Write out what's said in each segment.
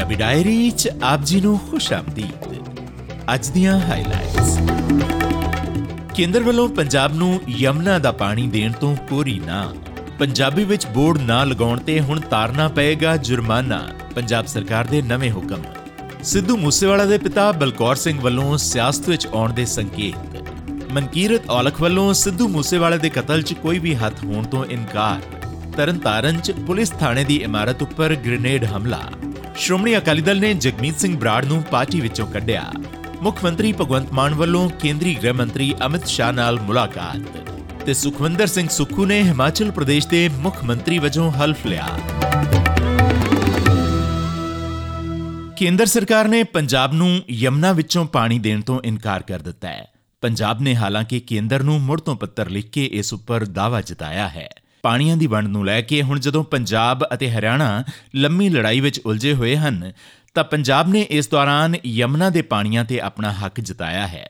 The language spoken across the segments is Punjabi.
ਪੰਜਾਬੀ ਡਾਇਰੀ ਚ ਆਪ ਜੀ ਨੂੰ ਖੁਸ਼ ਆਮਦੀਦ। ਅੱਜ ਦੀਆਂ ਹਾਈਲਾਈਟਸ ਕੇਂਦਰ ਵੱਲੋਂ ਪੰਜਾਬ ਨੂੰ ਯਮਨਾ ਦਾ ਪਾਣੀ ਦੇਣ ਤੋਂ ਕੋਰੀ ਨਾ। ਪੰਜਾਬੀ ਵਿੱਚ ਬੋਰਡ ਨਾ ਲਗਾਉਣ ਤੇ ਹੁਣ ਤਾਰਨਾ ਪਏਗਾ ਜੁਰਮਾਨਾ, ਪੰਜਾਬ ਸਰਕਾਰ ਦੇ ਨਵੇਂ ਹੁਕਮ। ਸਿੱਧੂ ਮੂਸੇਵਾਲਾ ਦੇ ਪਿਤਾ ਬਲਕੌਰ ਸਿੰਘ ਵੱਲੋਂ ਸਿਆਸਤ ਵਿੱਚ ਆਉਣ ਦੇ ਸੰਕੇਤ। ਮਨਕੀਰਤ ਔਲਖ ਵੱਲੋਂ ਸਿੱਧੂ ਮੂਸੇਵਾਲੇ ਦੇ ਕਤਲ 'ਚ ਕੋਈ ਵੀ ਹੱਥ ਹੋਣ ਤੋਂ ਇਨਕਾਰ। ਤਰਨਤਾਰਨ 'ਚ ਪੁਲਿਸ ਥਾਣੇ ਦੀ ਇਮਾਰਤ ਉੱਪਰ ਗ੍ਰੇਨੇਡ ਹਮਲਾ। ਸ਼੍ਰੋਮਣੀ ਅਕਾਲੀ ਦਲ ਨੇ ਜਗਮੀਤ ਸਿੰਘ ਬਰਾੜ ਨੂੰ ਪਾਰਟੀ ਵਿੱਚੋਂ ਕੱਢਿਆ। ਮੁੱਖ ਮੰਤਰੀ ਭਗਵੰਤ ਮਾਨ ਵੱਲੋਂ ਕੇਂਦਰੀ ਗ੍ਰਹਿ ਮੰਤਰੀ ਅਮਿਤ ਸ਼ਾਹ ਨਾਲ ਮੁਲਾਕਾਤ ਤੇ ਸੁਖਵਿੰਦਰ ਸਿੰਘ ਸੁੱਖੂ ਨੇ ਹਿਮਾਚਲ ਪ੍ਰਦੇਸ਼ ਦੇ ਮੁੱਖ ਮੰਤਰੀ ਵਜੋਂ ਹਲਫ ਲਿਆ। ਕੇਂਦਰ ਸਰਕਾਰ ਨੇ ਪੰਜਾਬ ਨੂੰ ਯਮਨਾ ਵਿੱਚੋਂ ਪਾਣੀ ਦੇਣ ਤੋਂ ਇਨਕਾਰ ਕਰ ਦਿੱਤਾ ਹੈ। ਪੰਜਾਬ ਨੇ ਹਾਲਾਂਕਿ ਕੇਂਦਰ ਨੂੰ ਮੁੜ ਤੋਂ ਪੱਤਰ ਲਿਖ ਕੇ ਇਸ ਉੱਪਰ ਦਾਅਵਾ ਜਤਾਇਆ ਹੈ। ਪਾਣੀਆਂ ਦੀ ਵੰਡ ਨੂੰ ਲੈ ਕੇ ਹੁਣ ਜਦੋਂ ਪੰਜਾਬ ਅਤੇ ਹਰਿਆਣਾ ਲੰਮੀ ਲੜਾਈ ਵਿੱਚ ਉਲਝੇ ਹੋਏ ਹਨ, ਤਾਂ ਪੰਜਾਬ ਨੇ ਇਸ ਦੌਰਾਨ ਯਮਨਾ ਦੇ ਪਾਣੀਆਂ ਤੇ ਆਪਣਾ ਹੱਕ ਜਤਾਇਆ ਹੈ।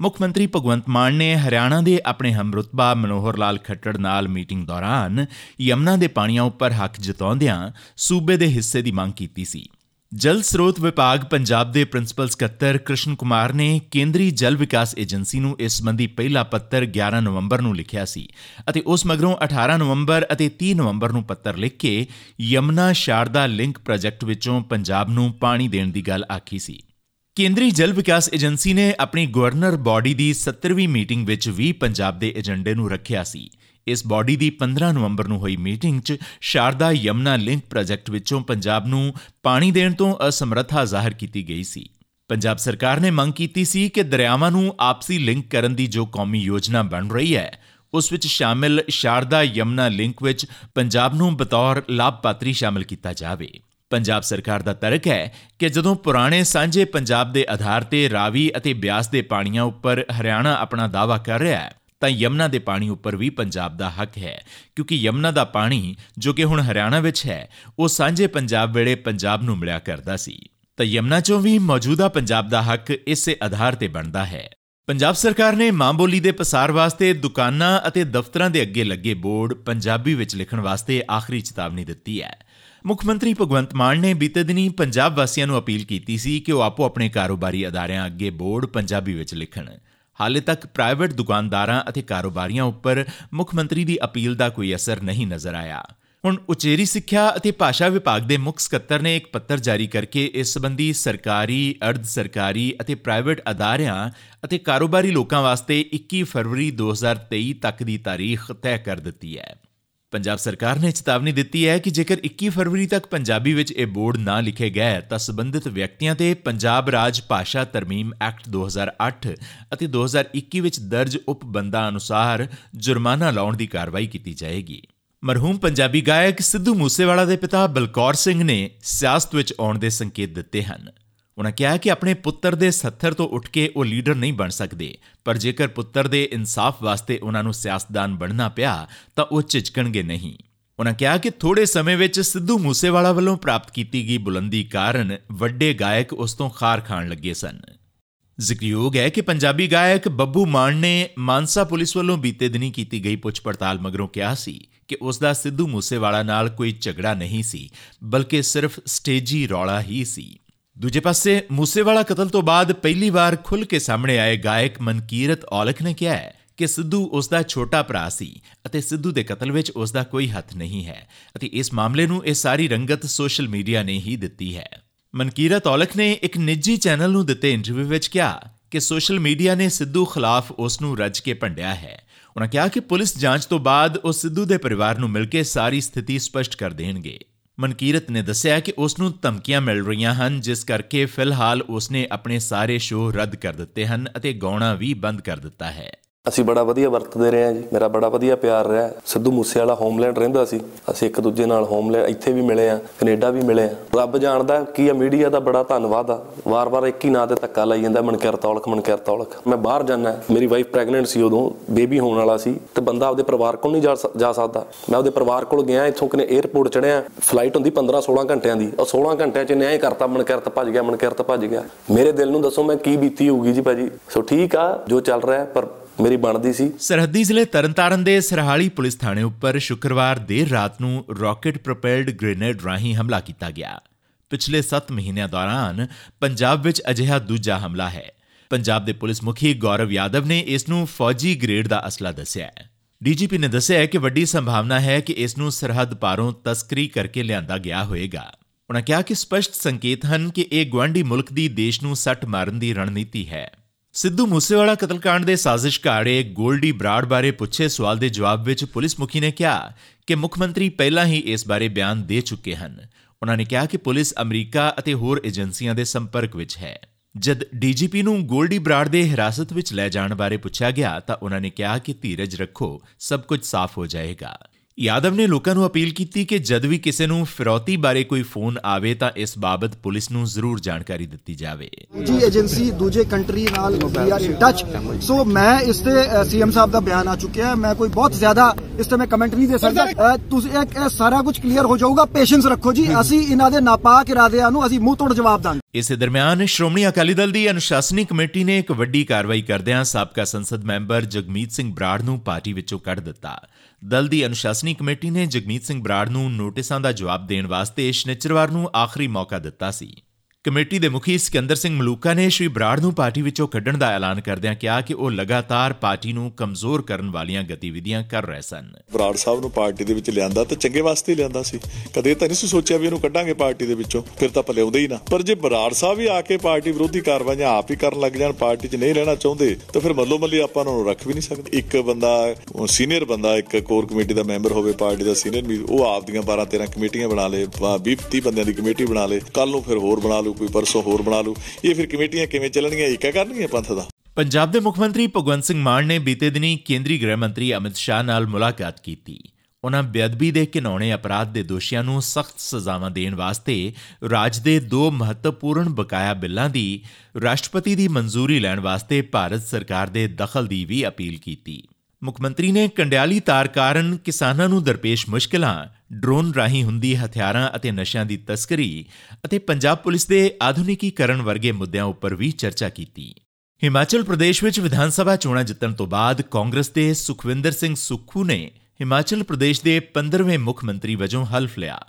ਮੁੱਖ ਮੰਤਰੀ ਭਗਵੰਤ ਮਾਨ ਨੇ ਹਰਿਆਣਾ ਦੇ ਆਪਣੇ ਹਮਰੁਤਬਾ ਮਨੋਹਰ ਲਾਲ ਖੱਟੜ ਨਾਲ ਮੀਟਿੰਗ ਦੌਰਾਨ ਯਮਨਾ ਦੇ ਪਾਣੀਆਂ ਉੱਪਰ ਹੱਕ ਜਤਾਉਂਦਿਆਂ ਸੂਬੇ ਦੇ ਹਿੱਸੇ ਦੀ ਮੰਗ ਕੀਤੀ ਸੀ। ਜਲ ਸਰੋਤ ਵਿਭਾਗ ਪੰਜਾਬ ਦੇ ਪ੍ਰਿੰਸੀਪਲ ਸਕੱਤਰ ਕ੍ਰਿਸ਼ਨ ਕੁਮਾਰ ਨੇ ਕੇਂਦਰੀ ਜਲ ਵਿਕਾਸ ਏਜੰਸੀ ਨੂੰ ਇਸ ਸੰਬੰਧੀ ਪਹਿਲਾ ਪੱਤਰ 11 ਨਵੰਬਰ ਨੂੰ ਲਿਖਿਆ ਸੀ ਅਤੇ ਉਸ ਮਗਰੋਂ 18 ਨਵੰਬਰ ਅਤੇ 30 ਨਵੰਬਰ ਨੂੰ ਪੱਤਰ ਲਿਖ ਕੇ ਯਮਨਾ ਸ਼ਾਰਦਾ ਲਿੰਕ ਪ੍ਰੋਜੈਕਟ ਵਿੱਚੋਂ ਪੰਜਾਬ ਨੂੰ ਪਾਣੀ ਦੇਣ ਦੀ ਗੱਲ ਆਖੀ ਸੀ। ਕੇਂਦਰੀ ਜਲ ਵਿਕਾਸ ਏਜੰਸੀ ਨੇ ਆਪਣੀ ਗਵਰਨਰ ਬਾਡੀ ਦੀ 70ਵੀਂ ਮੀਟਿੰਗ ਵਿੱਚ ਵੀ ਪੰਜਾਬ ਦੇ ਏਜੰਡੇ ਨੂੰ ਰੱਖਿਆ ਸੀ। ਇਸ ਬਾਡੀ ਦੀ 15 ਨਵੰਬਰ ਨੂੰ ਹੋਈ ਮੀਟਿੰਗ 'ਚ ਸ਼ਾਰਦਾ ਯਮਨਾ ਲਿੰਕ ਪ੍ਰੋਜੈਕਟ ਵਿੱਚੋਂ ਪੰਜਾਬ ਨੂੰ ਪਾਣੀ ਦੇਣ ਤੋਂ ਅਸਮਰੱਥਾ ਜ਼ਾਹਰ ਕੀਤੀ ਗਈ ਸੀ। ਪੰਜਾਬ ਸਰਕਾਰ ਨੇ ਮੰਗ ਕੀਤੀ ਸੀ ਕਿ ਦਰਿਆਵਾਂ ਨੂੰ ਆਪਸੀ ਲਿੰਕ ਕਰਨ ਦੀ ਜੋ ਕੌਮੀ ਯੋਜਨਾ ਬਣ ਰਹੀ ਹੈ, ਉਸ ਵਿੱਚ ਸ਼ਾਮਿਲ ਸ਼ਾਰਦਾ ਯਮਨਾ ਲਿੰਕ ਵਿੱਚ ਪੰਜਾਬ ਨੂੰ ਬਤੌਰ ਲਾਭਪਾਤਰੀ ਸ਼ਾਮਿਲ ਕੀਤਾ ਜਾਵੇ। ਪੰਜਾਬ ਸਰਕਾਰ ਦਾ ਤਰਕ ਹੈ ਕਿ ਜਦੋਂ ਪੁਰਾਣੇ ਸਾਂਝੇ ਪੰਜਾਬ ਦੇ ਆਧਾਰ ਤੇ ਰਾਵੀ ਅਤੇ ਬਿਆਸ ਦੇ ਪਾਣੀਆਂ ਉੱਪਰ ਹਰਿਆਣਾ ਆਪਣਾ ਦਾਅਵਾ ਕਰ ਰਿਹਾ ਹੈ ਤਾਂ ਯਮਨਾ ਦੇ ਪਾਣੀ ਉੱਪਰ ਵੀ ਪੰਜਾਬ ਦਾ ਹੱਕ ਹੈ। ਕਿਉਂਕਿ ਯਮਨਾ ਦਾ ਪਾਣੀ, ਜੋ ਕਿ ਹੁਣ ਹਰਿਆਣਾ ਵਿੱਚ ਹੈ, ਉਹ ਸਾਂਝੇ ਪੰਜਾਬ ਵੇਲੇ ਪੰਜਾਬ ਨੂੰ ਮਿਲਿਆ ਕਰਦਾ ਸੀ। ਤਾਂ ਯਮਨਾ ਚੋਂ ਵੀ ਮੌਜੂਦਾ ਪੰਜਾਬ ਦਾ ਹੱਕ ਇਸੇ ਆਧਾਰ ਤੇ ਬਣਦਾ ਹੈ। ਪੰਜਾਬ ਸਰਕਾਰ ਨੇ ਮਾਂ ਬੋਲੀ ਦੇ ਪਸਾਰ ਵਾਸਤੇ ਦੁਕਾਨਾਂ ਅਤੇ ਦਫ਼ਤਰਾਂ ਦੇ ਅੱਗੇ ਲੱਗੇ ਬੋਰਡ ਪੰਜਾਬੀ ਵਿੱਚ ਲਿਖਣ ਵਾਸਤੇ ਆਖਰੀ ਚੇਤਾਵਨੀ ਦਿੱਤੀ ਹੈ। ਮੁੱਖ ਮੰਤਰੀ ਭਗਵੰਤ ਮਾਨ ਨੇ ਬੀਤੇ ਦਿਨੀ ਪੰਜਾਬ ਵਾਸੀਆਂ ਨੂੰ ਅਪੀਲ ਕੀਤੀ ਸੀ ਕਿ ਉਹ ਆਪੋ ਆਪਣੇ ਕਾਰੋਬਾਰੀ ਅਦਾਰਿਆਂ ਅੱਗੇ ਬੋਰਡ ਪੰਜਾਬੀ ਵਿੱਚ ਲਿਖਣ। ਹਾਲੇ ਤੱਕ ਪ੍ਰਾਈਵੇਟ ਦੁਕਾਨਦਾਰਾਂ ਅਤੇ ਕਾਰੋਬਾਰੀਆਂ ਉੱਪਰ ਮੁੱਖ ਮੰਤਰੀ ਦੀ ਅਪੀਲ ਦਾ ਕੋਈ ਅਸਰ ਨਹੀਂ ਨਜ਼ਰ ਆਇਆ ਹੁਣ ਉਚੇਰੀ ਸਿੱਖਿਆ ਅਤੇ ਭਾਸ਼ਾ ਵਿਭਾਗ ਦੇ ਮੁੱਖ ਸਕੱਤਰ ਨੇ ਇੱਕ ਪੱਤਰ ਜਾਰੀ ਕਰਕੇ ਇਸ ਸੰਬੰਧੀ ਸਰਕਾਰੀ, ਅਰਧ ਸਰਕਾਰੀ ਅਤੇ ਪ੍ਰਾਈਵੇਟ ਅਦਾਰਿਆਂ ਅਤੇ ਕਾਰੋਬਾਰੀ ਲੋਕਾਂ ਵਾਸਤੇ 21 ਫਰਵਰੀ 2023 ਤੱਕ ਦੀ ਤਾਰੀਖ ਤੈਅ ਕਰ ਦਿੱਤੀ ਹੈ। ਪੰਜਾਬ ਸਰਕਾਰ ਨੇ ਚੇਤਾਵਨੀ ਦਿੱਤੀ ਹੈ ਕਿ ਜੇਕਰ 21 ਫਰਵਰੀ ਤੱਕ ਪੰਜਾਬੀ ਵਿੱਚ ਇਹ ਬੋਰਡ ਨਾ ਲਿਖੇ ਗਏ, ਤਾਂ ਸੰਬੰਧਿਤ ਵਿਅਕਤੀਆਂ ਤੇ ਪੰਜਾਬ ਰਾਜ ਭਾਸ਼ਾ ਤਰਮੀਮ ਐਕਟ 2008 ਅਤੇ 2021 ਵਿੱਚ ਦਰਜ ਉਪਬੰਧਾਂ ਅਨੁਸਾਰ ਜੁਰਮਾਨਾ ਲਾਉਣ ਦੀ ਕਾਰਵਾਈ ਕੀਤੀ ਜਾਏਗੀ। ਮਰਹੂਮ ਪੰਜਾਬੀ ਗਾਇਕ ਸਿੱਧੂ ਮੂਸੇਵਾਲਾ ਦੇ ਪਿਤਾ ਬਲਕੌਰ ਸਿੰਘ ਨੇ ਸਿਆਸਤ ਵਿੱਚ ਆਉਣ ਦੇ ਸੰਕੇਤ ਦਿੱਤੇ ਹਨ। ਉਹਨਾਂ ਕਿਹਾ ਕਿ ਆਪਣੇ ਪੁੱਤਰ ਦੇ ਸੱਥਰ ਤੋਂ ਉੱਠ ਕੇ ਉਹ ਲੀਡਰ ਨਹੀਂ ਬਣ ਸਕਦੇ, ਪਰ ਜੇਕਰ ਪੁੱਤਰ ਦੇ ਇਨਸਾਫ ਵਾਸਤੇ ਉਹਨਾਂ ਨੂੰ ਸਿਆਸਤਦਾਨ ਬਣਨਾ ਪਿਆ, ਤਾਂ ਉਹ ਝਿਜਕਣਗੇ ਨਹੀਂ। ਉਹਨਾਂ ਕਿਹਾ ਕਿ ਥੋੜੇ ਸਮੇਂ ਵਿੱਚ ਸਿੱਧੂ ਮੂਸੇਵਾਲਾ ਵੱਲੋਂ ਪ੍ਰਾਪਤ ਕੀਤੀ ਗਈ ਬੁਲੰਦੀ ਕਾਰਨ ਵੱਡੇ ਗਾਇਕ ਉਸ ਤੋਂ ਖਾਰ ਖਾਣ ਲੱਗੇ ਸਨ। ਜ਼ਿਕਰਯੋਗ ਹੈ ਕਿ ਪੰਜਾਬੀ ਗਾਇਕ ਬੱਬੂ ਮਾਨ ਨੇ ਮਾਨਸਾ ਪੁਲਿਸ ਵੱਲੋਂ ਬੀਤੇ ਦਿਨੀ ਕੀਤੀ ਗਈ ਪੁੱਛ ਪੜਤਾਲ ਮਗਰੋਂ ਕਿਹਾ ਸੀ ਕਿ ਉਸ ਦਾ ਸਿੱਧੂ ਮੂਸੇਵਾਲਾ ਨਾਲ ਕੋਈ ਝਗੜਾ ਨਹੀਂ ਸੀ, ਬਲਕਿ ਸਿਰਫ ਸਟੇਜੀ ਰੌਲਾ ਹੀ ਸੀ। ਦੂਜੇ ਪਾਸੇ, ਮੂਸੇਵਾਲਾ ਕਤਲ ਤੋਂ ਬਾਅਦ ਪਹਿਲੀ ਵਾਰ ਖੁੱਲ ਕੇ ਸਾਹਮਣੇ ਆਏ ਗਾਇਕ ਮਨਕੀਰਤ ਔਲਖ ਨੇ ਕਿਹਾ ਹੈ ਕਿ ਸਿੱਧੂ ਉਸ ਦਾ ਛੋਟਾ ਭਰਾ ਸੀ ਅਤੇ ਸਿੱਧੂ ਦੇ ਕਤਲ ਵਿੱਚ ਉਸ ਦਾ ਕੋਈ ਹੱਥ ਨਹੀਂ ਹੈ ਅਤੇ ਇਸ ਮਾਮਲੇ ਨੂੰ ਇਹ ਸਾਰੀ ਰੰਗਤ ਸੋਸ਼ਲ ਮੀਡੀਆ ਨੇ ਹੀ ਦਿੱਤੀ ਹੈ। ਮਨਕੀਰਤ ਔਲਖ ਨੇ ਇੱਕ ਨਿੱਜੀ ਚੈਨਲ ਨੂੰ ਦਿੱਤੇ ਇੰਟਰਵਿਊ ਵਿੱਚ ਕਿਹਾ ਕਿ ਸੋਸ਼ਲ ਮੀਡੀਆ ਨੇ ਸਿੱਧੂ ਖਿਲਾਫ ਉਸ ਨੂੰ ਰੱਜ ਕੇ ਭੰਡਿਆ ਹੈ। ਉਹਨਾਂ ਕਿਹਾ ਕਿ ਪੁਲਿਸ ਜਾਂਚ ਤੋਂ ਬਾਅਦ ਉਹ ਸਿੱਧੂ ਦੇ ਪਰਿਵਾਰ ਨੂੰ ਮਿਲ ਕੇ ਸਾਰੀ ਸਥਿਤੀ ਸਪਸ਼ਟ ਕਰ ਦੇਣਗੇ। ਮਨਕੀਰਤ ਨੇ ਦੱਸਿਆ ਕਿ ਉਸ ਨੂੰ ਧਮਕੀਆਂ ਮਿਲ ਰਹੀਆਂ ਹਨ, ਜਿਸ ਕਰਕੇ ਫਿਲਹਾਲ ਉਸ ਨੇ ਆਪਣੇ ਸਾਰੇ ਸ਼ੋਅ ਰੱਦ ਕਰ ਦਿੱਤੇ ਹਨ ਅਤੇ ਗਾਉਣਾ ਵੀ ਬੰਦ ਕਰ ਦਿੱਤਾ ਹੈ। ਅਸੀਂ ਬੜਾ ਵਧੀਆ ਵਰਤਦੇ ਰਹੇ ਹਾਂ ਜੀ, ਮੇਰਾ ਬੜਾ ਵਧੀਆ ਪਿਆਰ ਰਿਹਾ। ਸਿੱਧੂ ਮੂਸੇ ਵਾਲਾ ਹੋਮਲੈਂਡ ਰਹਿੰਦਾ ਸੀ, ਅਸੀਂ ਇੱਕ ਦੂਜੇ ਨਾਲ ਹੋਮਲੈਂਡ ਇੱਥੇ ਵੀ ਮਿਲੇ ਆ ਕੈਨੇਡਾ ਵੀ ਮਿਲੇ ਆ ਰੱਬ ਜਾਣਦਾ ਕੀ ਆ, ਮੀਡੀਆ ਦਾ ਬੜਾ ਧੰਨਵਾਦ ਆ। ਵਾਰ-ਵਾਰ ਇੱਕ ਹੀ ਨਾਂ ਤੇ ਧੱਕਾ ਲਾਈ ਜਾਂਦਾ, ਮਨਕਰ ਤੌਲਕ ਮਨਕਰ ਤੌਲਕ ਮੈਂ ਬਾਹਰ ਜਾਣਾ ਮੇਰੀ ਵਾਈਫ ਪ੍ਰੈਗਨੈਂਟ ਸੀ ਉਦੋਂ ਬੇਬੀ ਹੋਣ ਵਾਲਾ ਸੀ, ਤੇ ਬੰਦਾ ਆਪਦੇ ਪਰਿਵਾਰ ਕੋਲ ਨਹੀਂ ਜਾ ਸਕਦਾ। ਮੈਂ ਆਪਦੇ ਪਰਿਵਾਰ ਕੋਲ ਗਿਆ, ਇੱਥੋਂ ਕਿਨੇ 에어ਪੋਰਟ ਚੜਿਆ ਫਲਾਈਟ ਹੁੰਦੀ 15-16 ਘੰਟਿਆਂ ਦੀ। ਉਹ 16 ਘੰਟਿਆਂ 'ਚ ਨਿਆਂ ਕਰਤਾ ਮਨਕਰਤ ਭੱਜ ਗਿਆ ਮਨਕਰਤ ਭੱਜ ਗਿਆ। ਮੇਰੇ ਦਿਲ ਨੂੰ ਦੱਸੋ ਮੈਂ ਕੀ ਬੀਤੀ ਹੋਊਗੀ ਜੀ ਭਾਜੀ। ਸੋ ਠੀਕ ਆ, ਜੋ ਚੱਲ ਰਿਹਾ ਪਰ ਮੇਰੀ ਬਣਦੀ ਸੀ। ਸਰਹੱਦੀ ਜ਼ਿਲ੍ਹੇ ਤਰਨਤਾਰਨ ਦੇ ਸਰਹਾਲੀ ਪੁਲਿਸ ਥਾਣੇ ਉੱਪਰ ਸ਼ੁੱਕਰਵਾਰ ਦੇਰ ਰਾਤ ਨੂੰ ਰਾਕਟ ਪ੍ਰੋਪੈਲਡ ਗ੍ਰੇਨੇਡ ਰਾਹੀਂ ਹਮਲਾ ਕੀਤਾ ਗਿਆ। ਪਿਛਲੇ 7 ਮਹੀਨਿਆਂ ਦੌਰਾਨ ਪੰਜਾਬ ਵਿੱਚ ਅਜਿਹਾ ਦੂਜਾ ਹਮਲਾ ਹੈ। ਪੰਜਾਬ ਦੇ ਪੁਲਿਸ ਮੁਖੀ ਗੌਰਵ ਯਾਦਵ ਨੇ ਇਸ ਨੂੰ ਫੌਜੀ ਗ੍ਰੇਡ ਦਾ ਅਸਲਾ ਦੱਸਿਆ ਹੈ। ਡੀਜੀਪੀ ਨੇ ਦੱਸਿਆ ਕਿ ਵੱਡੀ ਸੰਭਾਵਨਾ ਹੈ ਕਿ ਇਸ ਨੂੰ ਸਰਹੱਦ ਪਾਰੋਂ ਤਸਕਰੀ ਕਰਕੇ ਲਿਆਂਦਾ ਗਿਆ ਹੋਵੇਗਾ। ਉਹਨਾਂ ਕਿਹਾ ਕਿ ਸਪਸ਼ਟ ਸੰਕੇਤ ਹਨ ਕਿ ਇਹ ਗਵਾਂਢੀ ਮੁਲਕ ਦੀ ਦੇਸ਼ ਨੂੰ ਸੱਟ ਮਾਰਨ ਦੀ ਰਣਨੀਤੀ ਹੈ। ਸਿੱਧੂ ਮੂਸੇਵਾਲਾ ਕਤਲकांड ਦੇ ਸਾਜ਼ਿਸ਼ਕਾਰੇ ਗੋਲਡੀ ਬਰਾੜ ਬਾਰੇ ਪੁੱਛੇ ਸਵਾਲ ਦੇ ਜਵਾਬ ਵਿੱਚ ਪੁਲਿਸ ਮੁਖੀ ਨੇ ਕਿਹਾ ਕਿ ਮੁੱਖ ਮੰਤਰੀ ਪਹਿਲਾਂ ਹੀ ਇਸ ਬਾਰੇ ਬਿਆਨ ਦੇ ਚੁੱਕੇ ਹਨ। ਉਹਨਾਂ ਨੇ ਕਿਹਾ ਕਿ ਪੁਲਿਸ ਅਮਰੀਕਾ ਅਤੇ ਹੋਰ ਏਜੰਸੀਆਂ ਦੇ ਸੰਪਰਕ ਵਿੱਚ ਹੈ। ਜਦ ਡੀਜੀਪੀ ਨੂੰ ਗੋਲਡੀ ਬਰਾੜ ਦੇ ਹਿਰਾਸਤ ਵਿੱਚ ਲੈ ਜਾਣ ਬਾਰੇ ਪੁੱਛਿਆ ਗਿਆ ਤਾਂ ਉਹਨਾਂ ਨੇ ਕਿਹਾ ਕਿ ਧੀਰਜ ਰੱਖੋ, ਸਭ ਕੁਝ ਸਾਫ਼ ਹੋ ਜਾਏਗਾ। ਯਾਦਵ ਨੇ ਲੋਕਾਂ ਨੂੰ ਅਪੀਲ ਕੀਤੀ ਕਿ ਜਦ ਵੀ ਕਿਸੇ ਨੂੰ ਫਿਰੌਤੀ ਬਾਰੇ ਕੋਈ ਫੋਨ ਆਵੇ ਤਾਂ ਇਸ ਬਾਬਤ ਪੁਲਿਸ ਨੂੰ ਜ਼ਰੂਰ ਜਾਣਕਾਰੀ ਦਿੱਤੀ ਜਾਵੇ ਜੀ ਏਜੰਸੀ ਦੂਜੇ ਕੰਟਰੀ ਨਾਲ ਵੀ ਆਰ ਇਨ ਟੱਚ ਸੋ ਮੈਂ ਇਸ ਤੇ ਸੀਐਮ ਸਾਹਿਬ ਦਾ ਬਿਆਨ ਆ ਚੁੱਕਿਆ ਹੈ ਮੈਂ ਕੋਈ ਬਹੁਤ ਜ਼ਿਆਦਾ ਇਸ ਤੇ ਮੈਂ ਕਮੈਂਟ ਨਹੀਂ ਦੇ ਸਕਦਾ ਤੁਸੀਂ ਇਹ ਇਹ ਸਾਰਾ ਕੁਝ ਕਲੀਅਰ ਹੋ ਜਾਊਗਾ ਪੇਸ਼ੈਂਸ ਰੱਖੋ ਜੀ ਅਸੀਂ ਇਹਨਾਂ ਦੇ ਨਾਪਾਕ ਇਰਾਦਿਆਂ ਨੂੰ ਅਸੀਂ ਮੂੰਹ ਤੋੜ ਜਵਾਬ ਦਾਂਗੇ ਇਸੇ ਦਰਮਿਆਨ ਸ਼੍ਰੋਮਣੀ ਅਕਾਲੀ ਦਲ ਦੀ ਅਨੁਸ਼ਾਸਨੀ ਕਮੇਟੀ ਨੇ ਇੱਕ ਵੱਡੀ ਕਾਰਵਾਈ ਕਰਦਿਆਂ ਸਾਬਕਾ ਸੰਸਦ ਮੈਂਬਰ ਜਗਮੀਤ ਸਿੰਘ ਬਰਾੜ ਨੂੰ ਪਾਰਟੀ ਵਿੱਚੋਂ ਕੱਢ ਦਿੱਤਾ। ਦਲ ਦੀ ਅਨੁਸ਼ਾਸਨੀ ਕਮੇਟੀ ਨੇ ਜਗਮੀਤ ਸਿੰਘ ਬਰਾੜ ਨੂੰ ਨੋਟਿਸਾਂ ਦਾ ਜਵਾਬ ਦੇਣ ਵਾਸਤੇ ਸ਼ਨੀਚਰਵਾਰ ਨੂੰ ਆਖਰੀ ਮੌਕਾ ਦਿੱਤਾ ਸੀ। ਕਮੇਟੀ ਦੇ ਮੁਖੀ ਸਿਕੰਦਰ ਸਿੰਘ ਮਲੂਕਾ ਨੇ ਸ਼੍ਰੀ ਬਰਾੜ ਨੂੰ ਪਾਰਟੀ ਵਿੱਚੋਂ ਕੱਢਣ ਦਾ ਐਲਾਨ ਕਰਦਿਆਂ ਕਿਹਾ ਕਿ ਉਹ ਲਗਾਤਾਰ ਪਾਰਟੀ ਨੂੰ ਕਮਜ਼ੋਰ ਕਰਨ ਵਾਲੀਆਂ ਗਤੀਵਿਧੀਆਂ ਕਰ ਰਹੇ ਸਨ। ਬਰਾੜ ਸਾਹਿਬ ਨੂੰ ਪਾਰਟੀ ਦੇ ਵਿੱਚ ਲਿਆਂਦਾ ਤਾਂ ਚੰਗੇ ਵਾਸਤੇ ਹੀ ਲਿਆਂਦਾ ਸੀ। ਕਦੇ ਤਾਂ ਨਹੀਂ ਸੀ ਸੋਚਿਆ ਵੀ ਇਹਨੂੰ ਕੱਢਾਂਗੇ ਪਾਰਟੀ ਦੇ ਵਿੱਚੋਂ, ਫਿਰ ਤਾਂ ਭਲਿਆਉਂਦੇ ਹੀ ਨਾ। ਪਰ ਜੇ ਬਰਾੜ ਸਾਹਿਬ ਵੀ ਆ ਕੇ ਪਾਰਟੀ ਵਿਰੋਧੀ ਕਾਰਵਾਈਆਂ ਆਪ ਹੀ ਕਰਨ ਲੱਗ ਜਾਣ, ਪਾਰਟੀ 'ਚ ਨਹੀਂ ਰਹਿਣਾ ਚਾਹੁੰਦੇ, ਤਾਂ ਫਿਰ ਮੱਲੋ ਮੱਲੀ ਆਪਾਂ ਉਹਨਾਂ ਨੂੰ ਰੱਖ ਵੀ ਨਹੀਂ ਸਕਦੇ। ਇੱਕ ਬੰਦਾ ਸੀਨੀਅਰ ਬੰਦਾ, ਇੱਕ ਕੋਰ ਕਮੇਟੀ ਦਾ ਮੈਂਬਰ ਹੋਵੇ, ਪਾਰਟੀ ਦਾ ਸੀਨੀਅਰ ਵੀ ਉਹ ਆਪਦੀਆਂ 12 13 ਕਮੇਟੀਆਂ ਬਣਾ ਲੇ 20 30 ਬੰਦਿਆਂ ਦੀ ਕਮੇਟੀ ਬਣਾ ਲੇ ਕੱਲ ਨੂੰ ਫਿਰ ਹੋਰ ਬਣਾ ਲੂ ਕੋਈ ਪਰਸੋਂ ਹੋਰ ਬਣਾ ਲੂ ਇਹ ਫਿਰ ਕਮੇਟੀਆਂ ਕਿਵੇਂ ਚੱਲਣਗੀਆਂ, ਇੱਕ ਕਰਨਗੀਆਂ ਪੰਥ ਦਾ? ਪੰਜਾਬ ਦੇ ਮੁੱਖ ਮੰਤਰੀ ਭਗਵੰਤ ਸਿੰਘ ਮਾਨ ਨੇ ਬੀਤੇ ਦਿਨੀ ਕੇਂਦਰੀ ਗ੍ਰਹਿ ਮੰਤਰੀ ਅਮਿਤ ਸ਼ਾਹ ਨਾਲ ਮੁਲਾਕਾਤ ਕੀਤੀ। ਉਹਨਾਂ ਬੇਅਦਬੀ ਦੇ ਘਿਨੌਣੇ ਅਪਰਾਧ ਦੇ ਦੋਸ਼ੀਆਂ ਨੂੰ ਸਖਤ ਸਜ਼ਾਵਾਂ ਦੇਣ ਵਾਸਤੇ ਰਾਜ ਦੇ ਦੋ ਮਹੱਤਵਪੂਰਨ ਬਕਾਇਆ ਬਿੱਲਾਂ ਦੀ ਰਾਸ਼ਟਰਪਤੀ ਦੀ ਮਨਜ਼ੂਰੀ ਲੈਣ ਵਾਸਤੇ ਭਾਰਤ ਸਰਕਾਰ ਦੇ ਦਖਲ ਦੀ ਵੀ ਅਪੀਲ ਕੀਤੀ। ਮੁੱਖ ਮੰਤਰੀ ਨੇ ਕੰਡਿਆਲੀ ਤਾਰ ਕਾਰਨ ਕਿਸਾਨਾਂ ਨੂੰ ਦਰਪੇਸ਼ ਮੁਸ਼ਕਲਾਂ, ਡਰੋਨ ਰਾਹੀਂ ਹੁੰਦੀ ਹਥਿਆਰਾਂ ਅਤੇ ਨਸ਼ਿਆਂ ਦੀ ਤਸਕਰੀ ਅਤੇ ਪੰਜਾਬ ਪੁਲਿਸ ਦੇ ਆਧੁਨਿਕੀਕਰਨ ਵਰਗੇ ਮੁੱਦਿਆਂ ਉੱਪਰ ਵੀ ਚਰਚਾ ਕੀਤੀ। ਹਿਮਾਚਲ ਪ੍ਰਦੇਸ਼ ਵਿੱਚ ਵਿਧਾਨ ਸਭਾ ਚੋਣਾਂ ਜਿੱਤਣ ਤੋਂ ਬਾਅਦ ਕਾਂਗਰਸ ਦੇ ਸੁਖਵਿੰਦਰ ਸਿੰਘ ਸੁੱਖੂ ਨੇ ਹਿਮਾਚਲ ਪ੍ਰਦੇਸ਼ ਦੇ 15ਵੇਂ ਮੁੱਖ ਮੰਤਰੀ ਵਜੋਂ ਹਲਫ ਲਿਆ।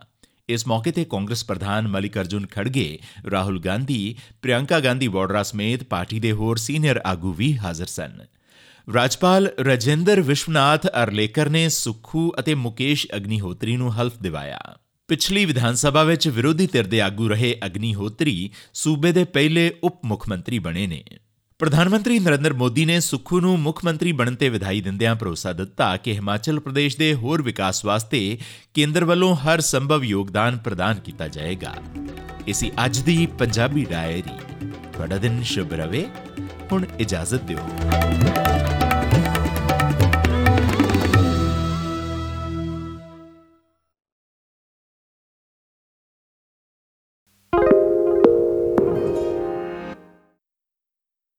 ਇਸ ਮੌਕੇ ਤੇ ਕਾਂਗਰਸ ਪ੍ਰਧਾਨ ਮਲਿਕ ਅਰਜੁਨ ਖੜਗੇ, ਰਾਹੁਲ ਗਾਂਧੀ, ਪ੍ਰਿਯੰਕਾ ਗਾਂਧੀ ਵਾਡਰਾ ਸਮੇਤ ਪਾਰਟੀ ਦੇ ਹੋਰ ਸੀਨੀਅਰ ਆਗੂ ਵੀ ਹਾਜ਼ਰ ਸਨ। ਰਾਜਪਾਲ ਰਜਿੰਦਰ ਵਿਸ਼ਵਨਾਥ ਅਰਲੇਕਰ ਨੇ ਸੁਖੂ ਅਤੇ ਮੁਕੇਸ਼ ਅਗਨੀਹੋਤਰੀ ਨੂੰ ਹਲਫ ਦਿਵਾਇਆ। ਪਿਛਲੀ ਵਿਧਾਨ ਸਭਾ ਵਿੱਚ ਵਿਰੋਧੀ ਧਿਰ ਦੇ ਆਗੂ ਰਹੇ ਅਗਨੀਹੋਤਰੀ ਸੂਬੇ ਦੇ ਪਹਿਲੇ ਉਪ ਮੁੱਖ ਮੰਤਰੀ ਬਣੇ ਨੇ। ਪ੍ਰਧਾਨ ਮੰਤਰੀ ਨਰਿੰਦਰ ਮੋਦੀ ਨੇ ਸੁਖੂ ਨੂੰ ਮੁੱਖ ਮੰਤਰੀ ਬਣਨ ਤੇ ਵਧਾਈ ਦਿੰਦਿਆਂ ਭਰੋਸਾ ਦਿੱਤਾ ਕਿ ਹਿਮਾਚਲ ਪ੍ਰਦੇਸ਼ ਦੇ ਹੋਰ ਵਿਕਾਸ ਵਾਸਤੇ ਕੇਂਦਰ ਵੱਲੋਂ ਹਰ ਸੰਭਵ ਯੋਗਦਾਨ ਪ੍ਰਦਾਨ ਕੀਤਾ ਜਾਏਗਾ। ਇਸੀ ਅੱਜ ਦੀ ਪੰਜਾਬੀ ਡਾਇਰੀ। ਤੁਹਾਡਾ ਦਿਨ ਸ਼ੁਭ ਰਵੇ। ਹੁਣ ਇਜਾਜ਼ਤ ਦਿਓ।